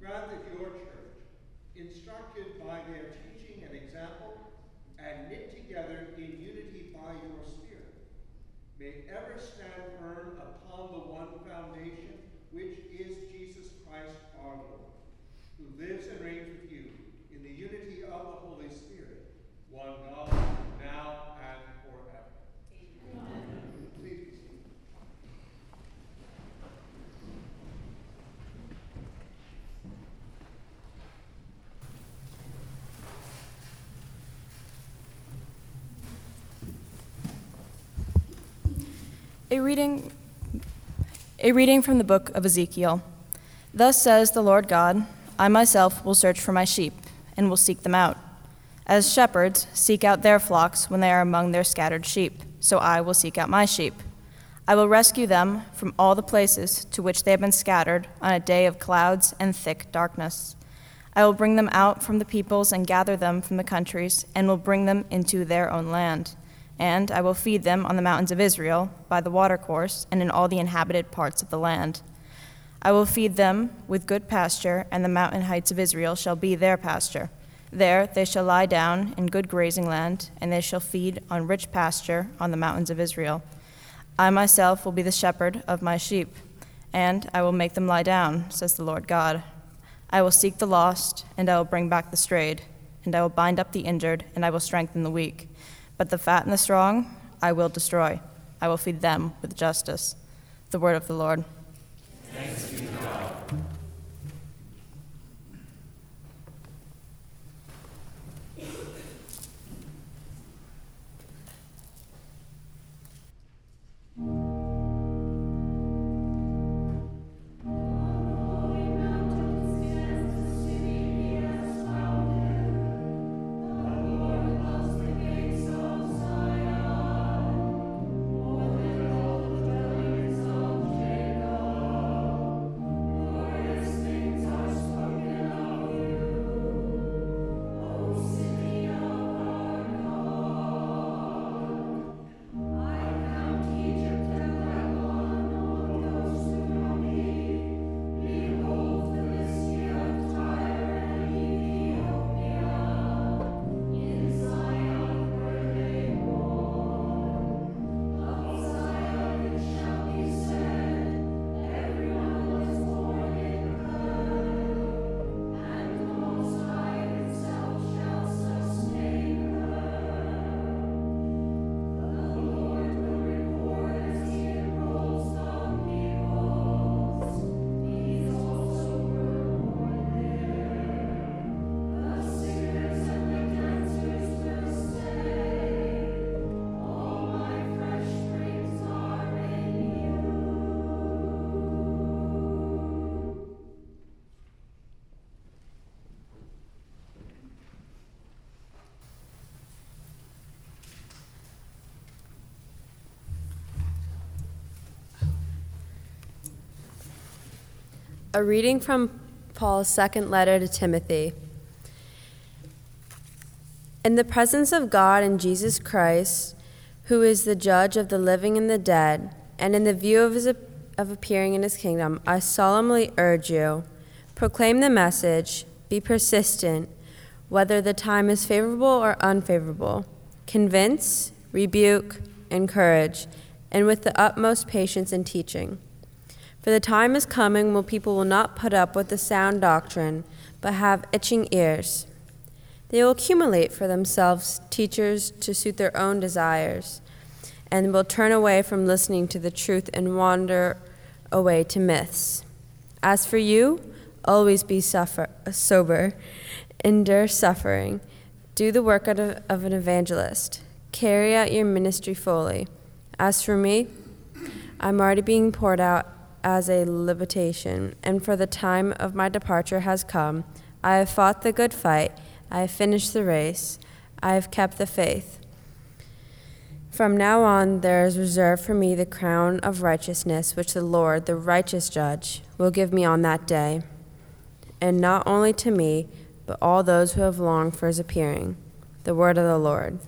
Grant that your church, instructed by their teaching and example, and knit together in unity by your Spirit, may ever stand firm upon the one foundation which is Jesus Christ our Lord, who lives and reigns with you in the unity of the Holy Spirit, one God. A reading, a reading from the book of Ezekiel. Thus says the Lord God I myself will search for my sheep and will seek them out. As shepherds seek out their flocks when they are among their scattered sheep, so I will seek out my sheep. I will rescue them from all the places to which they have been scattered on a day of clouds and thick darkness. I will bring them out from the peoples and gather them from the countries, and will bring them into their own land and I will feed them on the mountains of Israel, by the watercourse, and in all the inhabited parts of the land. I will feed them with good pasture, and the mountain heights of Israel shall be their pasture. There they shall lie down in good grazing land, and they shall feed on rich pasture on the mountains of Israel. I myself will be the shepherd of my sheep, and I will make them lie down, says the Lord God. I will seek the lost, and I will bring back the strayed, and I will bind up the injured, and I will strengthen the weak. But the fat and the strong I will destroy. I will feed them with justice. The word of the Lord. Thanks be to God. A reading from Paul's second letter to Timothy. In the presence of God and Jesus Christ, who is the judge of the living and the dead, and in the view of his of appearing in his kingdom, I solemnly urge you proclaim the message, be persistent, whether the time is favorable or unfavorable. Convince, rebuke, encourage, and with the utmost patience in teaching. For the time is coming when people will not put up with the sound doctrine, but have itching ears. They will accumulate for themselves teachers to suit their own desires, and will turn away from listening to the truth and wander away to myths. As for you, always be suffer- sober, endure suffering, do the work of, a, of an evangelist, carry out your ministry fully. As for me, I'm already being poured out as a libatation, and for the time of my departure has come. I have fought the good fight, I have finished the race, I have kept the faith. From now on, there is reserved for me the crown of righteousness, which the Lord, the righteous judge, will give me on that day, and not only to me, but all those who have longed for his appearing. The word of the Lord.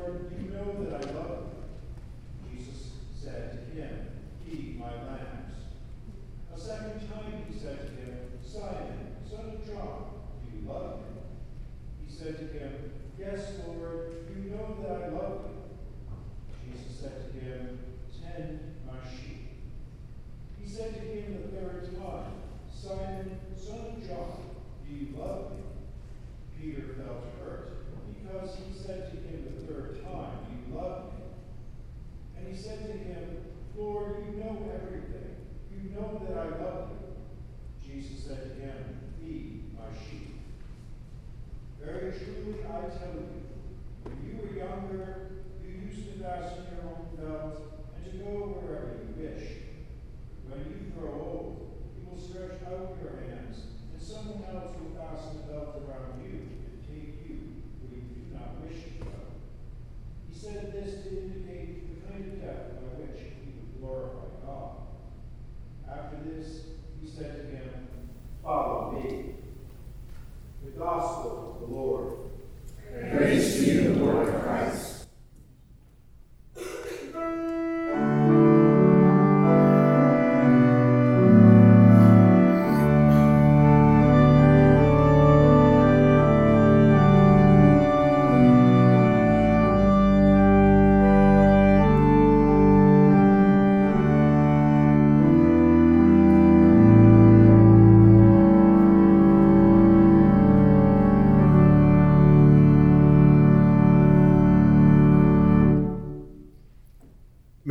Lord, you know that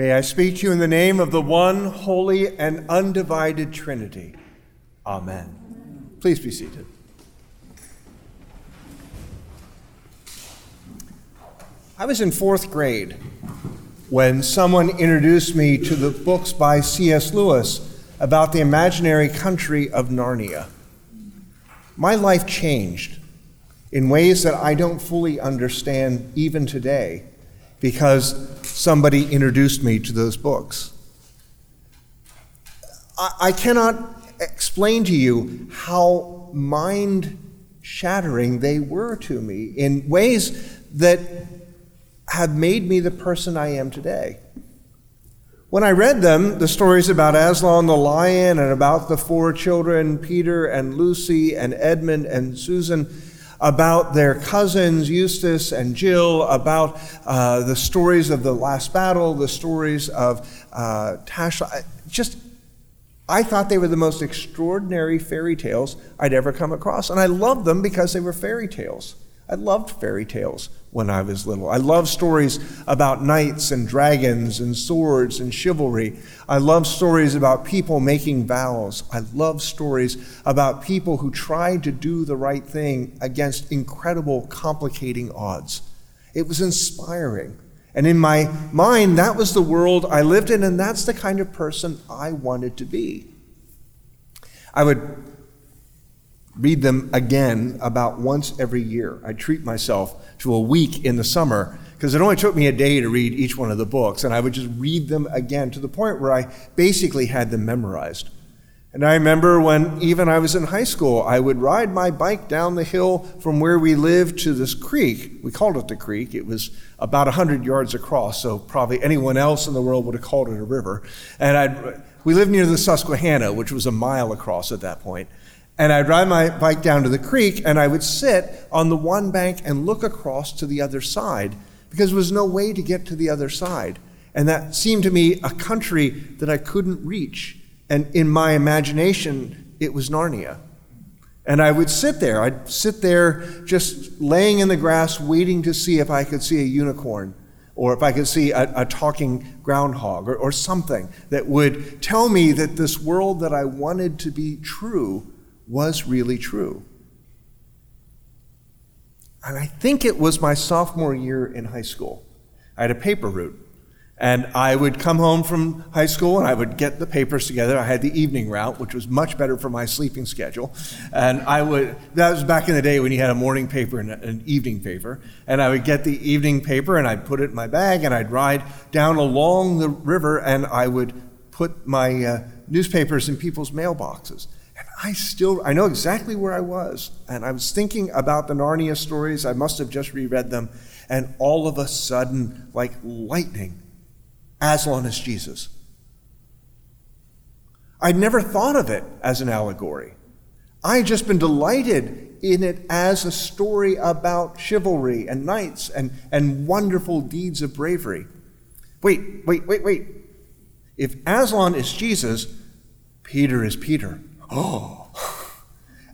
May I speak to you in the name of the one holy and undivided Trinity. Amen. Please be seated. I was in fourth grade when someone introduced me to the books by C.S. Lewis about the imaginary country of Narnia. My life changed in ways that I don't fully understand even today because somebody introduced me to those books. I, I cannot explain to you how mind shattering they were to me in ways that have made me the person I am today. When I read them, the stories about Aslan the lion and about the four children, Peter and Lucy and Edmund and Susan, about their cousins, Eustace and Jill, about uh, the stories of the last battle, the stories of uh, Tasha. Just, I thought they were the most extraordinary fairy tales I'd ever come across. And I loved them because they were fairy tales. I loved fairy tales when I was little. I loved stories about knights and dragons and swords and chivalry. I loved stories about people making vows. I loved stories about people who tried to do the right thing against incredible, complicating odds. It was inspiring. And in my mind, that was the world I lived in, and that's the kind of person I wanted to be. I would read them again about once every year. I treat myself to a week in the summer because it only took me a day to read each one of the books, and I would just read them again to the point where I basically had them memorized. And I remember when even I was in high school, I would ride my bike down the hill from where we lived to this creek. We called it the creek. It was about 100 yards across, so probably anyone else in the world would have called it a river. And I'd, we lived near the Susquehanna, which was a mile across at that point. And I'd ride my bike down to the creek and I would sit on the one bank and look across to the other side because there was no way to get to the other side. And that seemed to me a country that I couldn't reach. And in my imagination, it was Narnia. And I would sit there. I'd sit there just laying in the grass, waiting to see if I could see a unicorn or if I could see a, a talking groundhog or, or something that would tell me that this world that I wanted to be true was really true. And I think it was my sophomore year in high school. I had a paper route. And I would come home from high school and I would get the papers together. I had the evening route, which was much better for my sleeping schedule. And I would, that was back in the day when you had a morning paper and an evening paper. And I would get the evening paper and I'd put it in my bag and I'd ride down along the river and I would put my uh, newspapers in people's mailboxes. I still, I know exactly where I was. And I was thinking about the Narnia stories. I must have just reread them. And all of a sudden, like lightning, Aslan is Jesus. I'd never thought of it as an allegory. I had just been delighted in it as a story about chivalry and knights and, and wonderful deeds of bravery. Wait, wait, wait, wait. If Aslan is Jesus, Peter is Peter. Oh.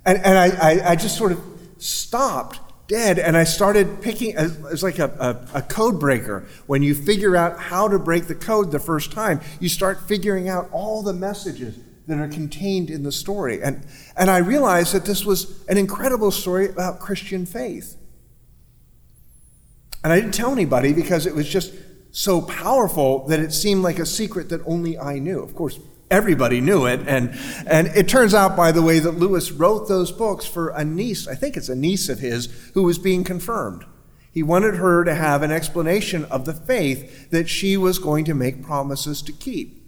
And, and I, I, I just sort of stopped dead and I started picking, it's like a, a, a, code breaker. When you figure out how to break the code the first time, you start figuring out all the messages that are contained in the story. And, and I realized that this was an incredible story about Christian faith. And I didn't tell anybody because it was just so powerful that it seemed like a secret that only I knew. Of course, everybody knew it. And, and it turns out, by the way, that Lewis wrote those books for a niece, I think it's a niece of his, who was being confirmed. He wanted her to have an explanation of the faith that she was going to make promises to keep.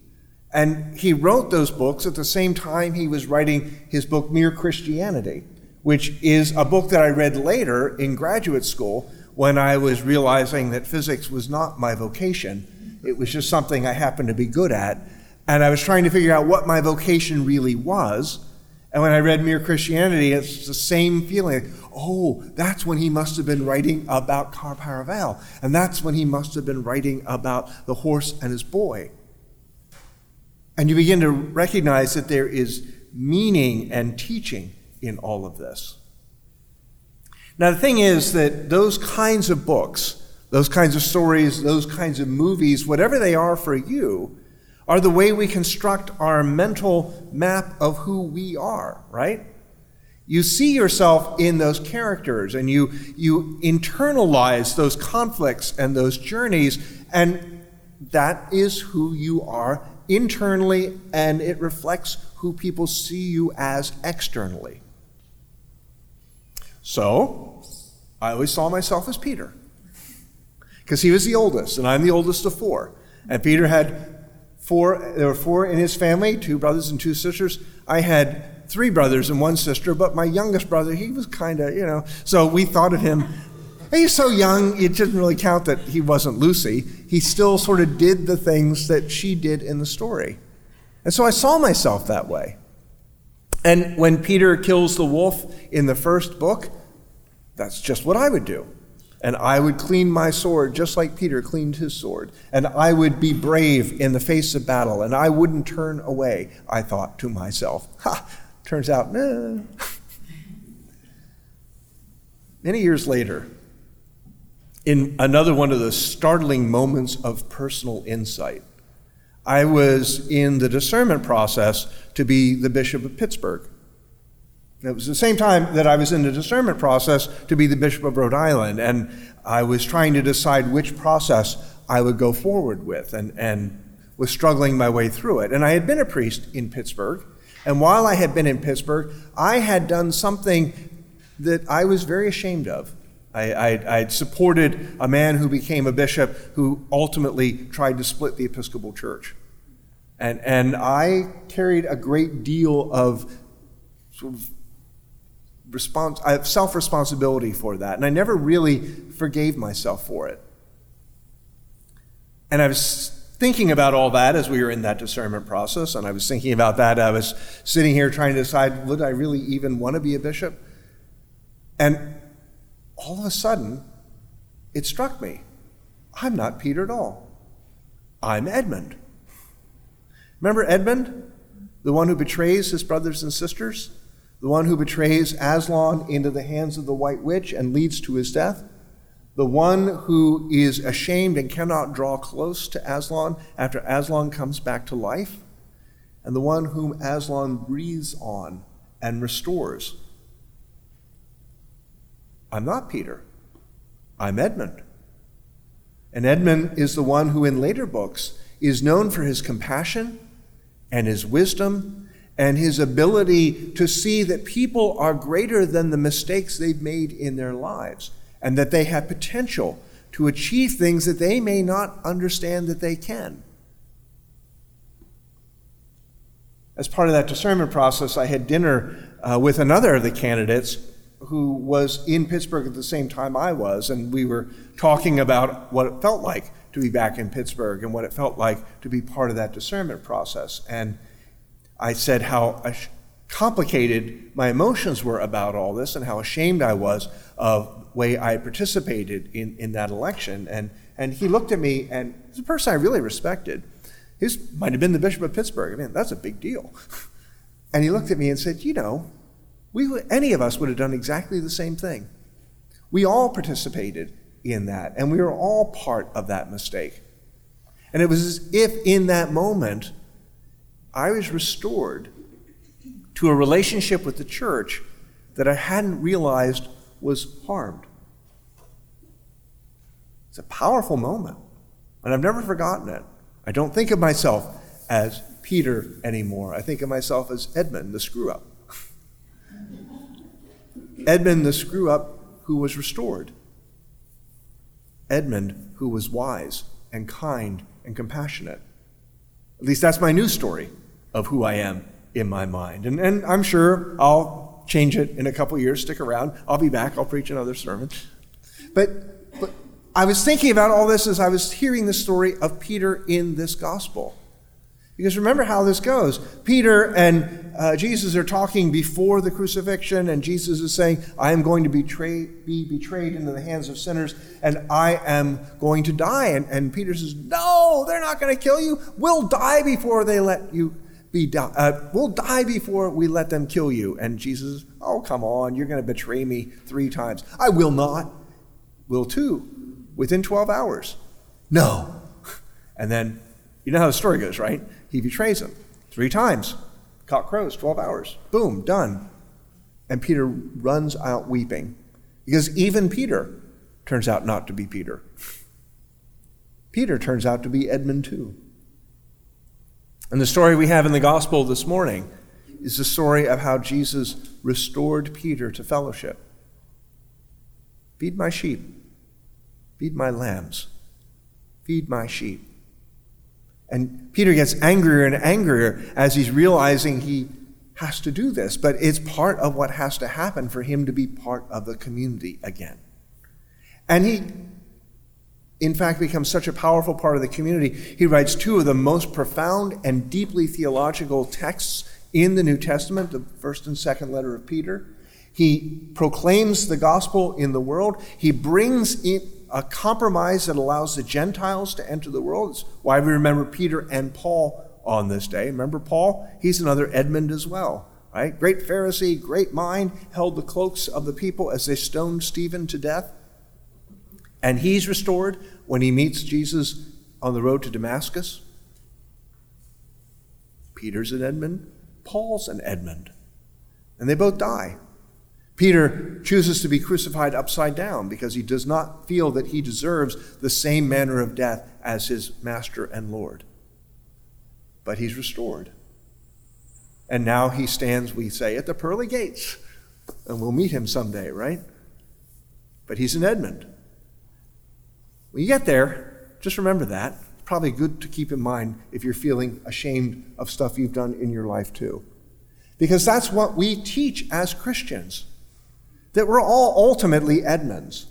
And he wrote those books at the same time he was writing his book, Mere Christianity, which is a book that I read later in graduate school when I was realizing that physics was not my vocation. It was just something I happened to be good at. And I was trying to figure out what my vocation really was. And when I read Mere Christianity, it's the same feeling. Oh, that's when he must have been writing about Cair Paravel. And that's when he must have been writing about the horse and his boy. And you begin to recognize that there is meaning and teaching in all of this. Now, the thing is that those kinds of books, those kinds of stories, those kinds of movies, whatever they are for you, are the way we construct our mental map of who we are, right? You see yourself in those characters and you, you internalize those conflicts and those journeys, and that is who you are internally, and it reflects who people see you as externally. So, I always saw myself as Peter. Because he was the oldest, and I'm the oldest of four. And Peter had four, there were four in his family, two brothers and two sisters. I had three brothers and one sister, but my youngest brother, he was kind of, you know, so we thought of him He's so young, it didn't really count that he wasn't Lucy. He still sort of did the things that she did in the story. And so I saw myself that way. And when Peter kills the wolf in the first book, that's just what I would do. And I would clean my sword just like Peter cleaned his sword. And I would be brave in the face of battle. And I wouldn't turn away, I thought to myself. Ha! Turns out, nah. Many years later, in another one of the startling moments of personal insight. I was in the discernment process to be the Bishop of Pittsburgh. It was the same time that I was in the discernment process to be the Bishop of Rhode Island, and I was trying to decide which process I would go forward with, and, and was struggling my way through it. And I had been a priest in Pittsburgh, and while I had been in Pittsburgh, I had done something that I was very ashamed of. I, I, supported a man who became a bishop who ultimately tried to split the Episcopal Church. And, and I carried a great deal of sort of response, I have self responsibility for that. And I never really forgave myself for it. And I was thinking about all that as we were in that discernment process. And I was thinking about that. I was sitting here trying to decide would I really even want to be a bishop? And all of a sudden, it struck me I'm not Peter at all. I'm Edmund. Remember Edmund? The one who betrays his brothers and sisters? The one who betrays Aslan into the hands of the White Witch and leads to his death? The one who is ashamed and cannot draw close to Aslan after Aslan comes back to life? And the one whom Aslan breathes on and restores I'm not Peter. I'm Edmund. And Edmund is the one who, in later books, is known for his compassion and his wisdom and his ability to see that people are greater than the mistakes they've made in their lives and that they have potential to achieve things that they may not understand that they can. As part of that discernment process, I had dinner uh, with another of the candidates who was in Pittsburgh at the same time I was, and we were talking about what it felt like to be back in Pittsburgh and what it felt like to be part of that discernment process. And I said how complicated my emotions were about all this and how ashamed I was of the way I participated in, in that election. And, and he looked at me, and he's a person I really respected. His might have been the Bishop of Pittsburgh. I mean, that's a big deal. And he looked at me and said, You know, we, any of us would have done exactly the same thing. We all participated in that, and we were all part of that mistake. And it was as if in that moment, I was restored to a relationship with the church that I hadn't realized was harmed. It's a powerful moment, and I've never forgotten it. I don't think of myself as Peter anymore. I think of myself as Edmund, the screw up. Edmund, the screw up who was restored. Edmund, who was wise and kind and compassionate. At least that's my new story of who I am in my mind. And, and I'm sure I'll change it in a couple years. Stick around. I'll be back. I'll preach another sermon. But, but I was thinking about all this as I was hearing the story of Peter in this gospel. Because remember how this goes. Peter and uh, Jesus are talking before the crucifixion, and Jesus is saying, I am going to betray, be betrayed into the hands of sinners, and I am going to die. And, and Peter says, No, they're not going to kill you. We'll die before they let you be di- uh, We'll die before we let them kill you. And Jesus Oh, come on, you're going to betray me three times. I will not. Will too, within 12 hours. No. And then, you know how the story goes, right? He betrays him three times. Cock crows, 12 hours. Boom, done. And Peter runs out weeping because even Peter turns out not to be Peter. Peter turns out to be Edmund too. And the story we have in the gospel this morning is the story of how Jesus restored Peter to fellowship. Feed my sheep, feed my lambs, feed my sheep. And Peter gets angrier and angrier as he's realizing he has to do this, but it's part of what has to happen for him to be part of the community again. And he, in fact, becomes such a powerful part of the community. He writes two of the most profound and deeply theological texts in the New Testament, the first and second letter of Peter. He proclaims the gospel in the world. He brings in a compromise that allows the Gentiles to enter the world. It's why we remember Peter and Paul on this day. Remember Paul? He's another Edmund as well, right? Great Pharisee, great mind, held the cloaks of the people as they stoned Stephen to death. And he's restored when he meets Jesus on the road to Damascus. Peter's an Edmund, Paul's an Edmund. And they both die. Peter chooses to be crucified upside down because he does not feel that he deserves the same manner of death as his master and Lord. But he's restored. And now he stands, we say, at the pearly gates. And we'll meet him someday, right? But he's an Edmund. When you get there, just remember that. It's probably good to keep in mind if you're feeling ashamed of stuff you've done in your life, too. Because that's what we teach as Christians that we're all ultimately Edmunds.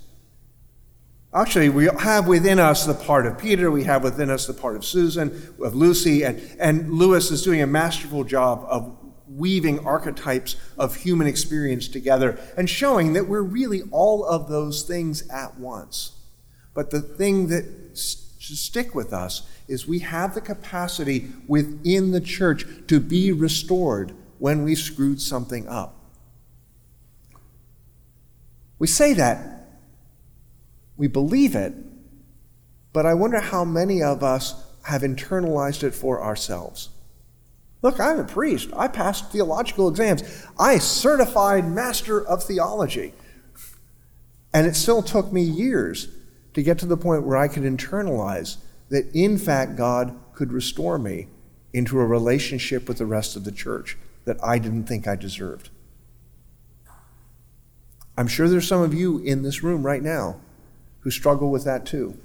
Actually, we have within us the part of Peter, we have within us the part of Susan, of Lucy, and, and Lewis is doing a masterful job of weaving archetypes of human experience together and showing that we're really all of those things at once. But the thing that should stick with us is we have the capacity within the church to be restored when we've screwed something up. We say that, we believe it, but I wonder how many of us have internalized it for ourselves. Look, I'm a priest. I passed theological exams. I certified master of theology. And it still took me years to get to the point where I could internalize that, in fact, God could restore me into a relationship with the rest of the church that I didn't think I deserved. I'm sure there's some of you in this room right now who struggle with that too.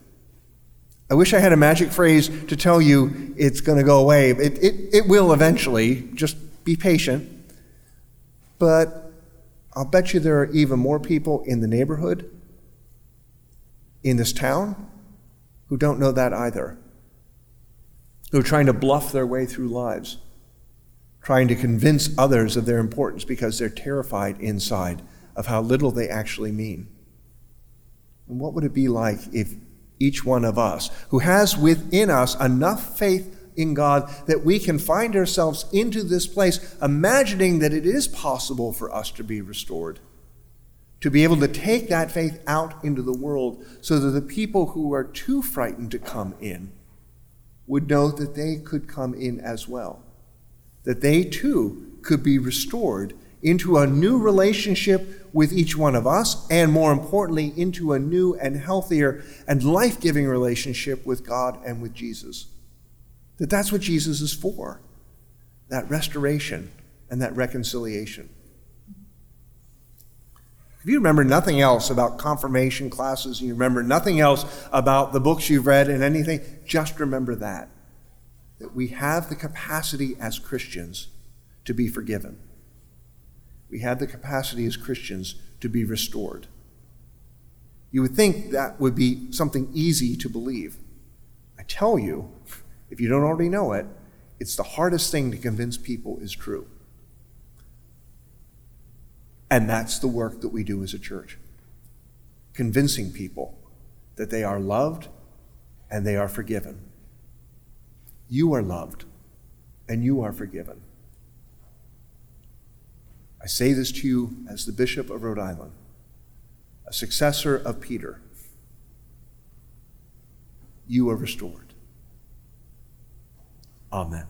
I wish I had a magic phrase to tell you it's going to go away. It, it, it will eventually. Just be patient. But I'll bet you there are even more people in the neighborhood, in this town, who don't know that either. Who are trying to bluff their way through lives, trying to convince others of their importance because they're terrified inside of how little they actually mean. And what would it be like if each one of us, who has within us enough faith in God that we can find ourselves into this place, imagining that it is possible for us to be restored. To be able to take that faith out into the world so that the people who are too frightened to come in would know that they could come in as well. That they too could be restored into a new relationship with each one of us, and more importantly, into a new and healthier and life giving relationship with God and with Jesus. That that's what Jesus is for that restoration and that reconciliation. If you remember nothing else about confirmation classes, and you remember nothing else about the books you've read and anything, just remember that. That we have the capacity as Christians to be forgiven we have the capacity as Christians to be restored. You would think that would be something easy to believe. I tell you, if you don't already know it, it's the hardest thing to convince people is true. And that's the work that we do as a church convincing people that they are loved and they are forgiven. You are loved and you are forgiven. I say this to you as the Bishop of Rhode Island, a successor of Peter. You are restored. Amen.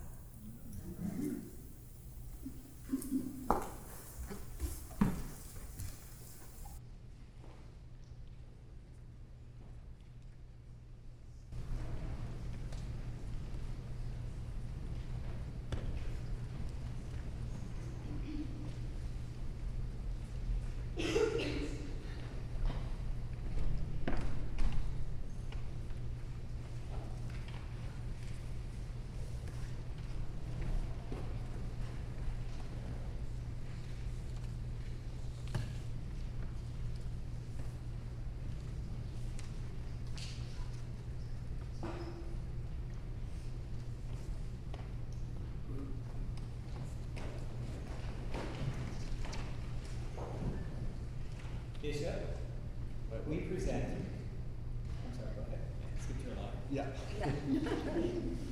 Bishop, what we present, I'm sorry, go ahead. Skip your line. Yeah.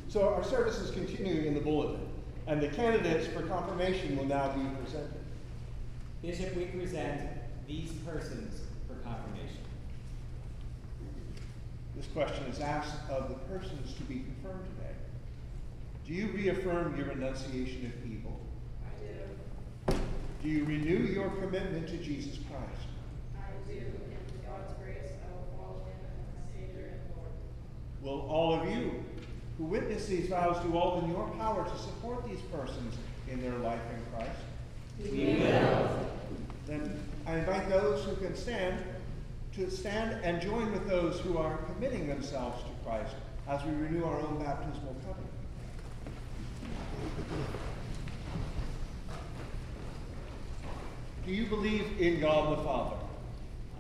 So our service is continuing in the bulletin, and the candidates for confirmation will now be presented. Bishop, we present these persons for confirmation. This question is asked of the persons to be confirmed today. Do you reaffirm your renunciation of evil? I do. Do you renew your commitment to Jesus Christ? I do, and with God's grace, I will follow him as my Savior and Lord. Will all of you who witness these vows do all in your power to support these persons in their life in Christ? We will. Then I invite those who can stand to stand and join with those who are committing themselves to Christ as we renew our own baptismal covenant. Do you believe in God the Father?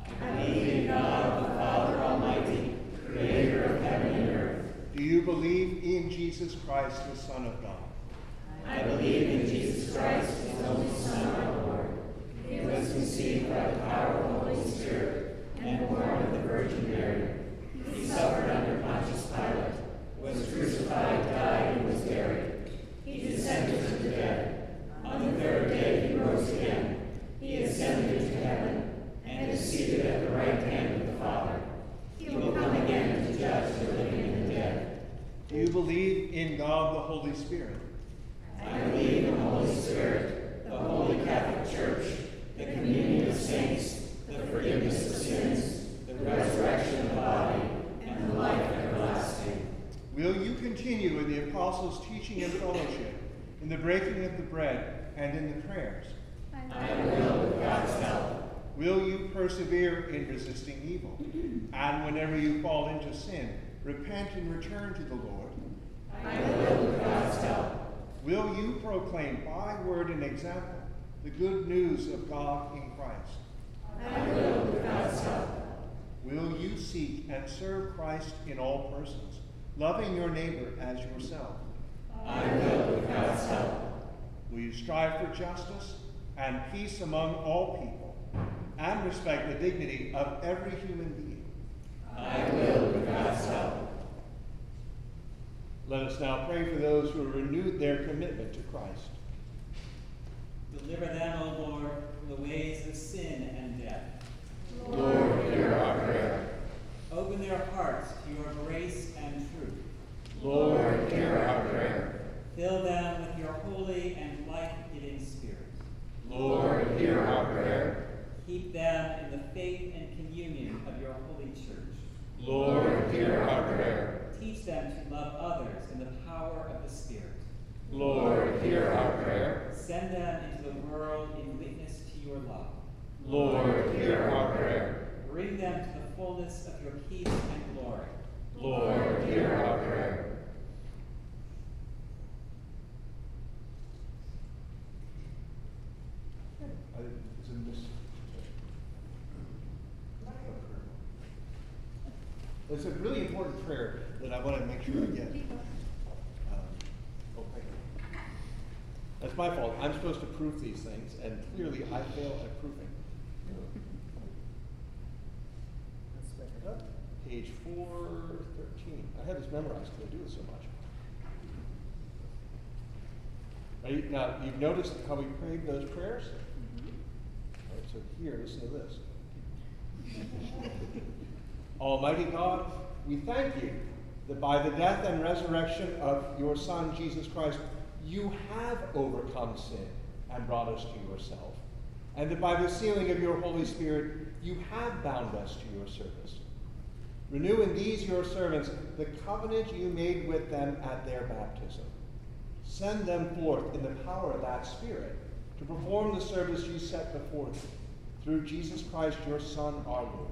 I believe in God, the Father Almighty, creator of heaven and earth. Do you believe in Jesus Christ, the Son of God? I believe in Jesus Christ, his only Son, our Lord. He was conceived by the power of the Holy Spirit and born of the Virgin Mary. He suffered under Pontius Pilate, was crucified, died, and was buried. He descended to the dead. On the third day he rose again. He ascended into heaven and is seated at the right hand of the Father. He will come again to judge the living and the dead. Do you believe in God the Holy Spirit? I believe in the Holy Spirit, the Holy Catholic Church, the communion of saints, the forgiveness of sins, the resurrection of the body, and the life everlasting. Will you continue in the apostles' teaching and fellowship, in the breaking of the bread, and in the prayers? I will with God's help. Will you persevere in resisting evil? And whenever you fall into sin, repent and return to the Lord? I will. Will you proclaim by word and example the good news of God in Christ? I will with God's help. Will you seek and serve Christ in all persons, loving your neighbor as yourself? I will with God's help. Will you strive for justice and peace among all people, and respect the dignity of every human being? I will with God's help. Let us now pray for those who have renewed their commitment to Christ. Deliver them, O Lord, from the ways of sin and death. Lord, hear our prayer. Open their hearts to your grace and truth. Lord, hear our prayer. Fill them with your holy and life-giving Spirit. Lord, hear our prayer. Keep them in the faith and communion of your holy church. Lord, hear our prayer. Teach them to love others in the power of the Spirit. Lord, hear our prayer. Send them into the world in witness to your love. Lord, hear our prayer. Bring them to the fullness of your peace and glory. Lord, hear our prayer. I- it's in this- It's a really important prayer that I want to make sure I get. Um, oh, thank you. That's my fault. I'm supposed to prove these things, and clearly I fail at proving. Let's back it up. Page four thirteen. I have this memorized because I do this so much. Right, now, you've noticed how we prayed those prayers? All right, so here, listen to this. Almighty God, we thank you that by the death and resurrection of your Son, Jesus Christ, you have overcome sin and brought us to yourself. And that by the sealing of your Holy Spirit, you have bound us to your service. Renew in these your servants the covenant you made with them at their baptism. Send them forth in the power of that Spirit to perform the service you set before them through Jesus Christ, your Son, our Lord,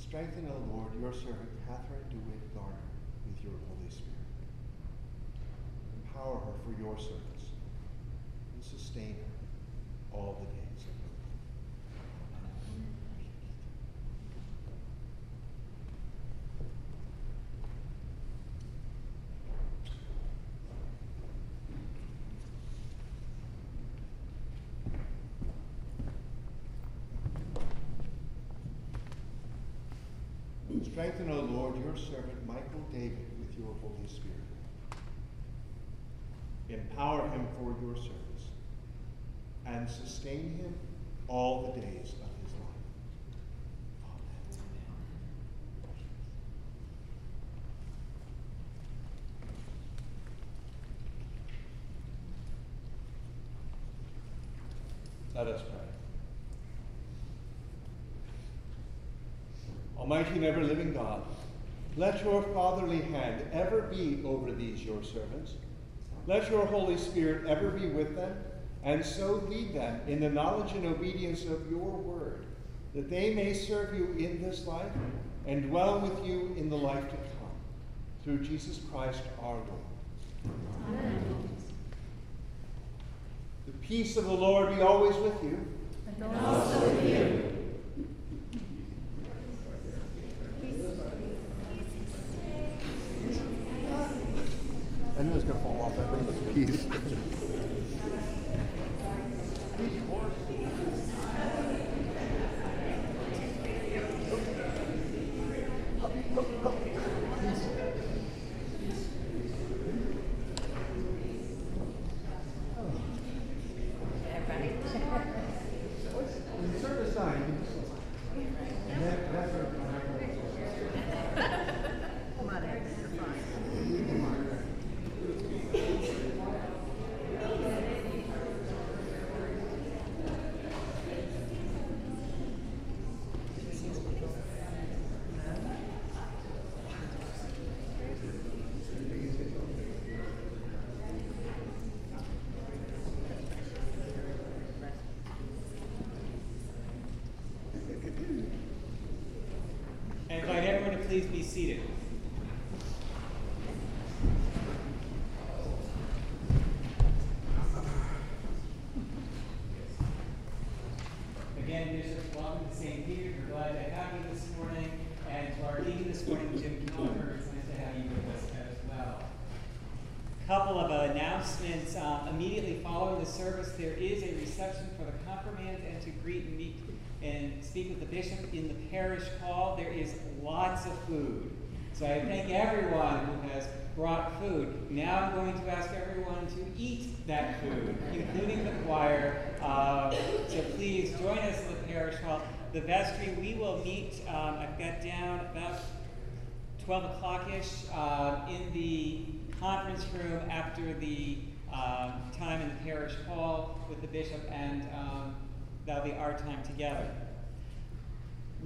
Strengthen, O Lord, your servant Catherine DeWitt Garner with your Holy Spirit. Empower her for your service and sustain her all the days of her life. Strengthen, O Lord, your servant Michael David with your Holy Spirit. Empower him for your service and sustain him all the days of his life. Amen. Let us pray. Almighty and ever living God, let your fatherly hand ever be over these your servants. Let your Holy Spirit ever be with them, and so lead them in the knowledge and obedience of your word, that they may serve you in this life and dwell with you in the life to come. Through Jesus Christ our Lord. Amen. The peace of the Lord be always with you. And also with you. Please be seated. Again, Bishop, welcome to St. Peter. We're glad to have you this morning. And to our deacon this morning, Jim Kilmer, it's nice to have you with us as well. A Couple of announcements. Um, immediately following the service, there is a reception for the confirmand and to greet and meet and speak with the bishop in parish hall. There is lots of food. So I thank everyone who has brought food. Now I'm going to ask everyone to eat that food, including the choir. Uh, so please join us in the parish hall. The vestry, we will meet, um, I've got down about 12 o'clock-ish uh, in the conference room after the uh, time in the parish hall with the bishop, and um, that'll be our time together.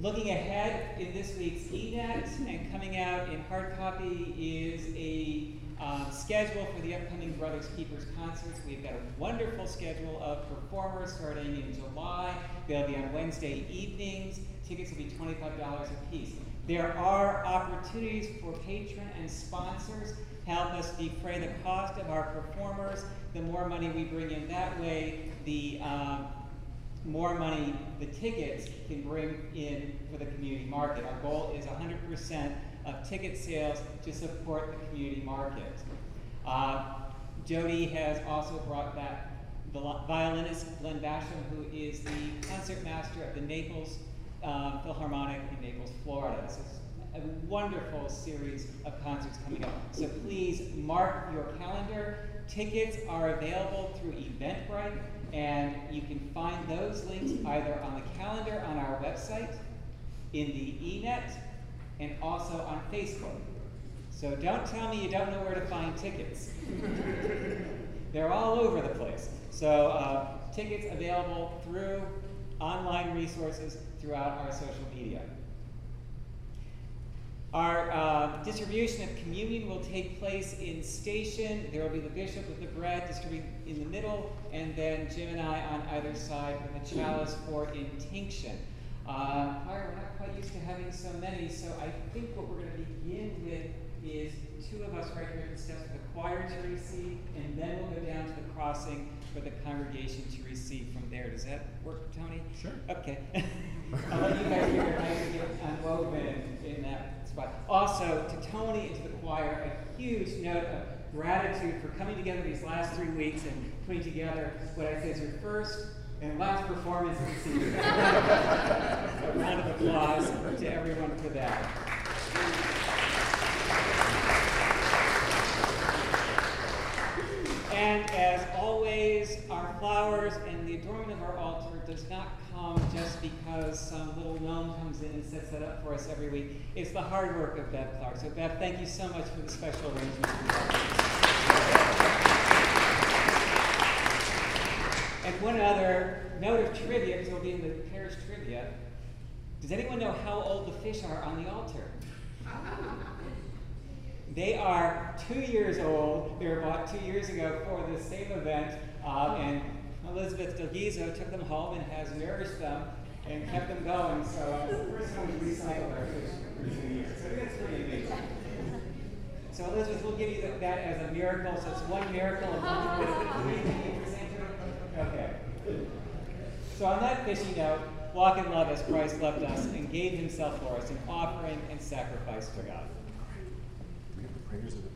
Looking ahead in this week's eNet and coming out in hard copy is a um, schedule for the upcoming Brothers Keepers concerts. We've got a wonderful schedule of performers starting in July. They'll be on Wednesday evenings. Tickets will be $25 a piece. There are opportunities for patron and sponsors to help us defray the cost of our performers. The more money we bring in that way, the um, more money the tickets can bring in for the community market. Our goal is 100% of ticket sales to support the community market. Uh, Jody has also brought back the violinist Glenn Basham, who is the concertmaster of the Naples uh, Philharmonic in Naples, Florida. This is a wonderful series of concerts coming up. So please mark your calendar. Tickets are available through Eventbrite. And you can find those links either on the calendar on our website, in the eNet, and also on Facebook. So don't tell me you don't know where to find tickets. They're all over the place. So uh, tickets available through online resources throughout our social media. Our uh, distribution of communion will take place in station. There will be the bishop with the bread distributing in the middle, and then Jim and I on either side with a chalice for intinction. Uh, we're not quite used to having so many, so I think what we're going to begin with is two of us right here at the steps for the choir to receive, and then we'll go down to the crossing for the congregation to receive from there. Does that work, Tony? Sure. Okay. I'll let you guys figure out how to get unwoven in, in that spot. Also, to Tony and to the choir, a huge note of gratitude for coming together these last three weeks and putting together what I say is your first and last performance of the season. a round of applause to everyone for that. And as always, our flowers and the adornment of our altar does not come just because some little gnome comes in and sets that up for us every week. It's the hard work of Bev Clark. So, Bev, thank you so much for the special arrangement. And one other note of trivia, because we'll be in the parish trivia. Does anyone know how old the fish are on the altar? They are two years old. They were bought two years ago for the same event, uh, and Elizabeth Delgizo took them home and has nourished them and kept them going. So uh, it's the first time we recycled our fish for two years. So that's pretty amazing. So Elizabeth, we'll give you that as a miracle. So it's one miracle of one Okay. So on that fishy note, walk in love as Christ loved us and gave himself for us, an offering and sacrifice to God prayers of the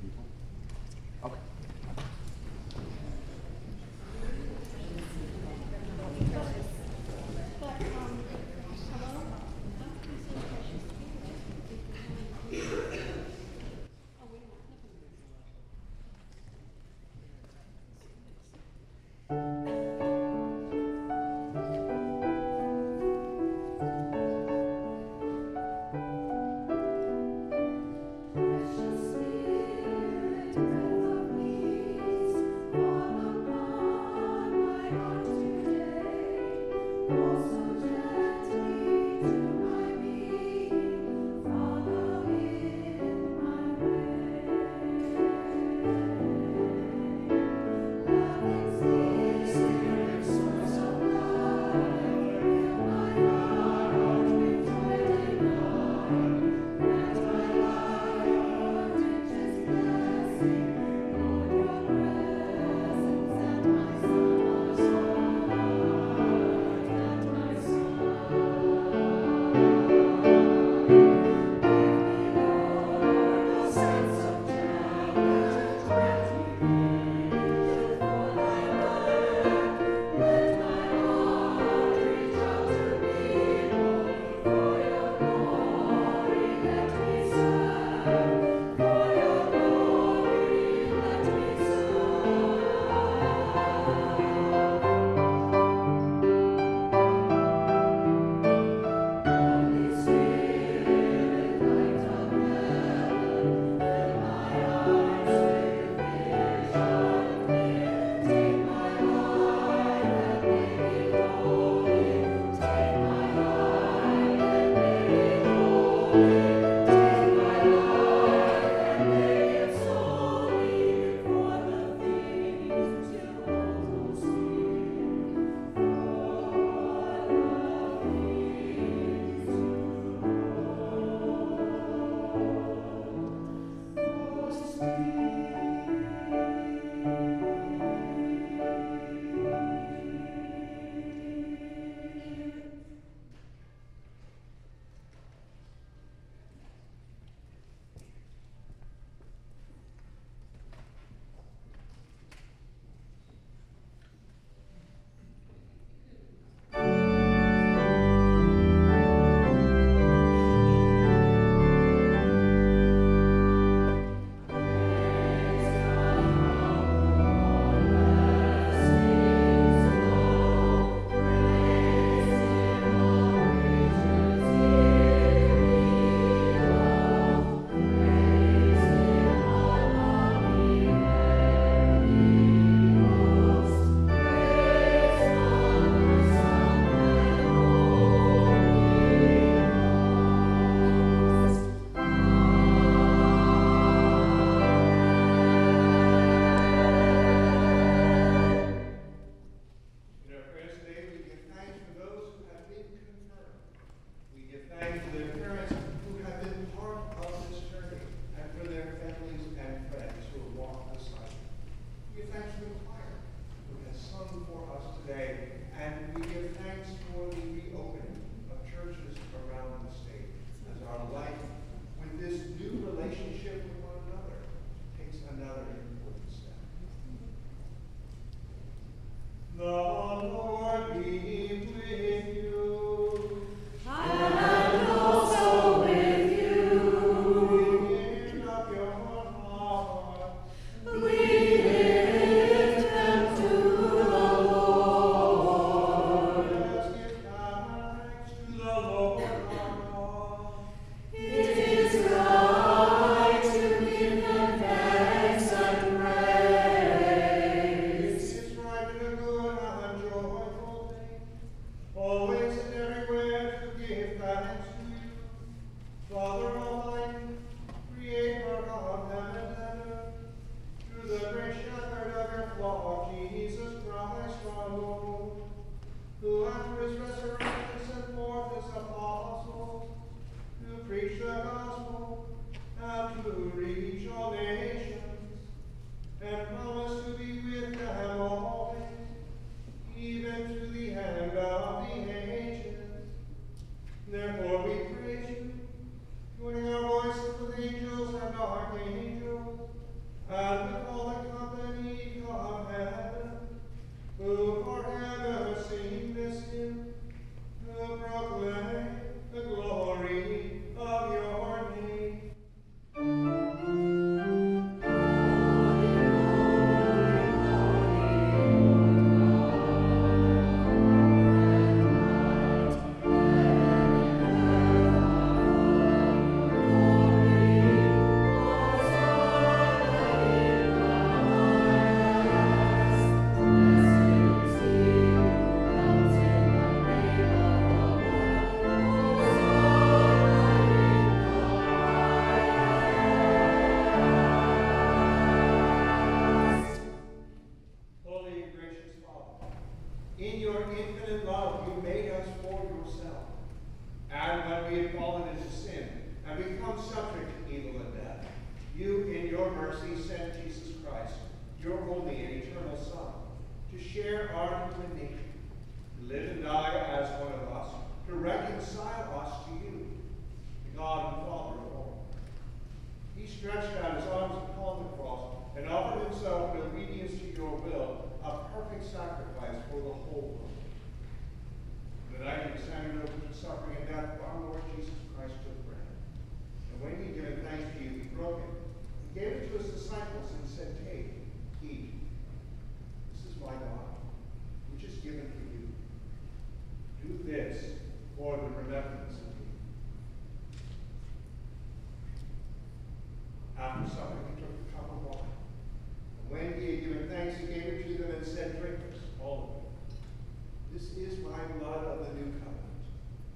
This is my blood of the new covenant,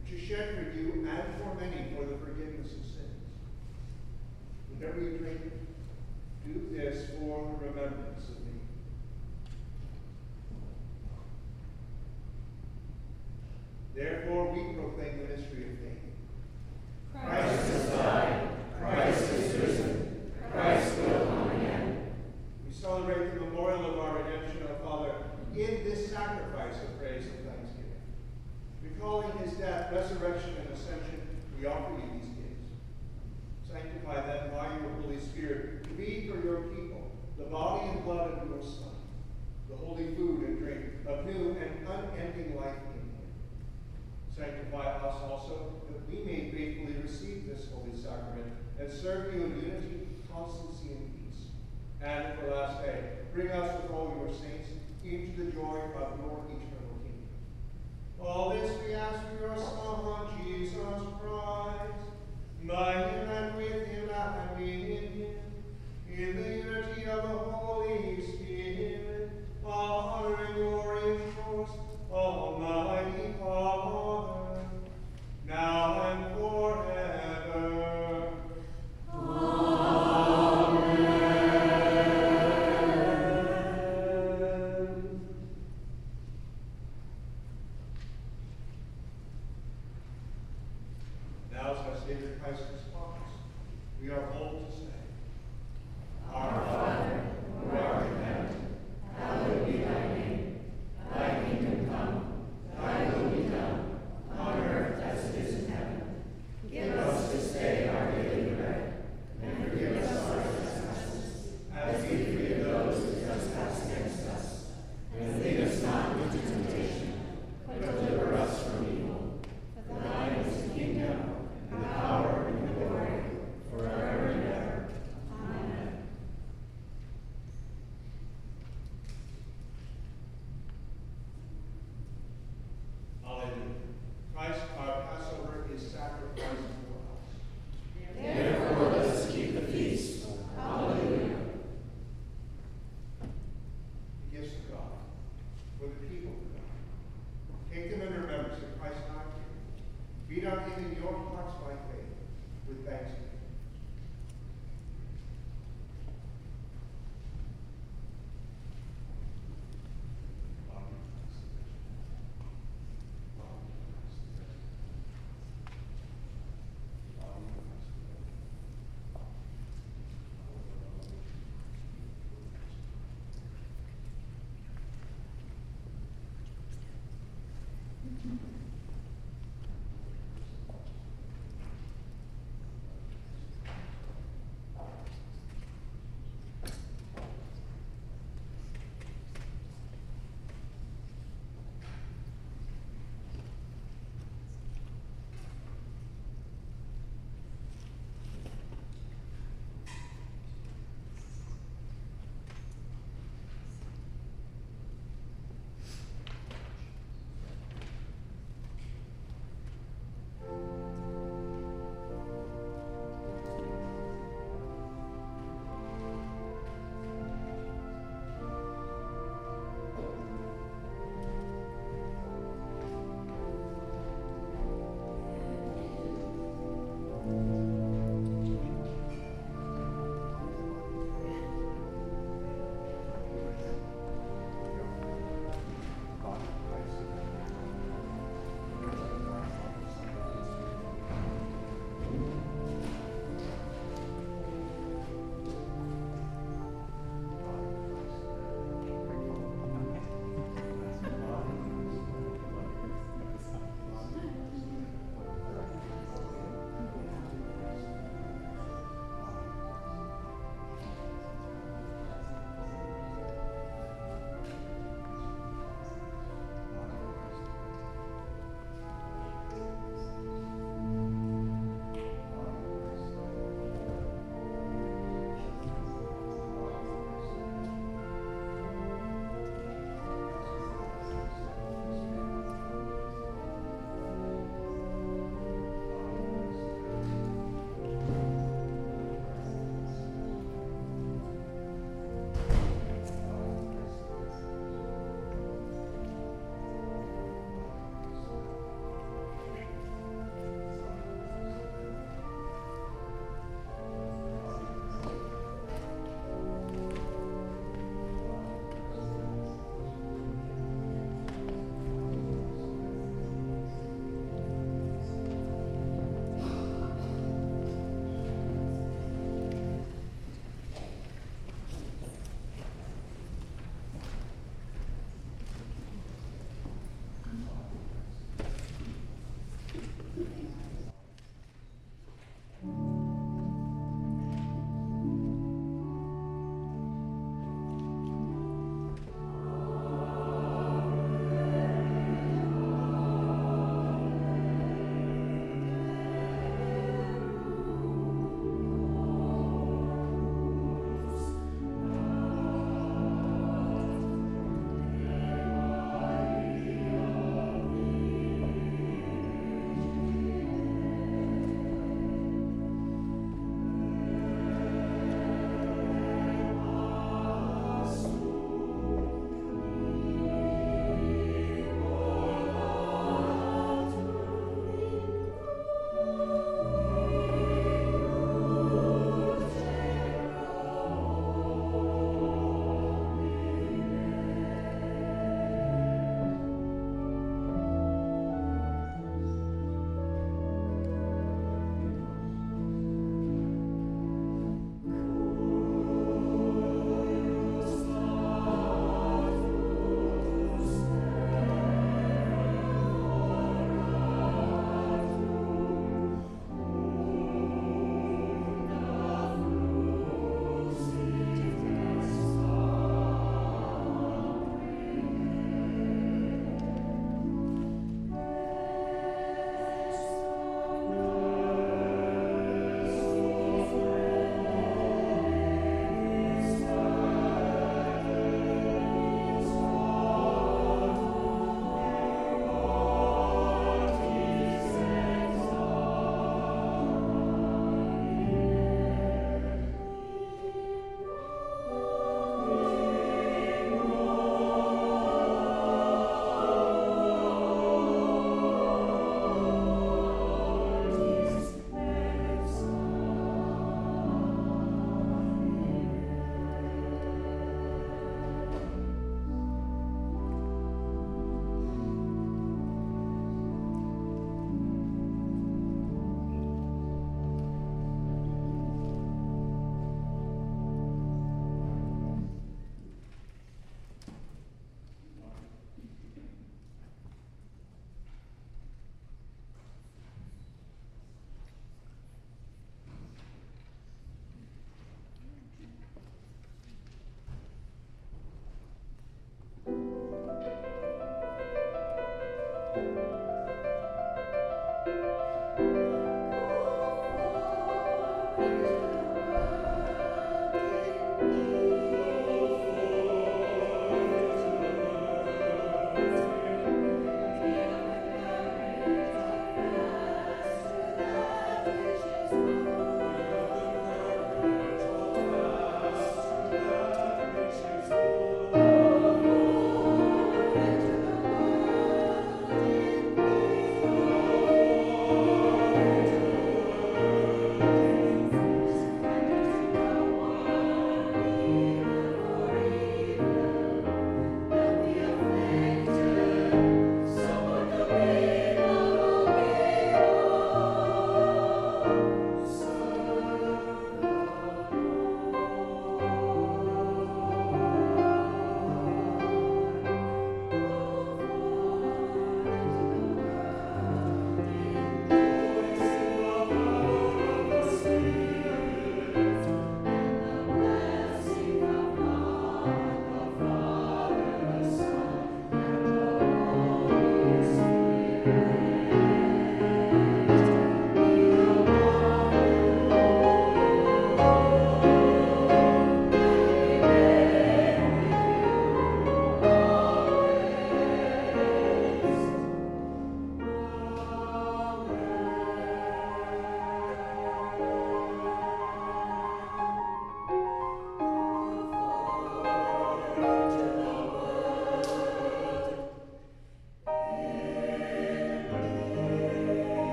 which is shed for you and for many for the forgiveness of sins. Whenever you drink do this for remembrance. and serve you in unity, constancy, and peace. And at the last day, bring us with all your saints into the joy of your eternal kingdom. All this we ask for your Son, Jesus Christ, by him and with him and in him, in the unity of the Holy Spirit, honor and glory and force, Almighty Father, now and forever.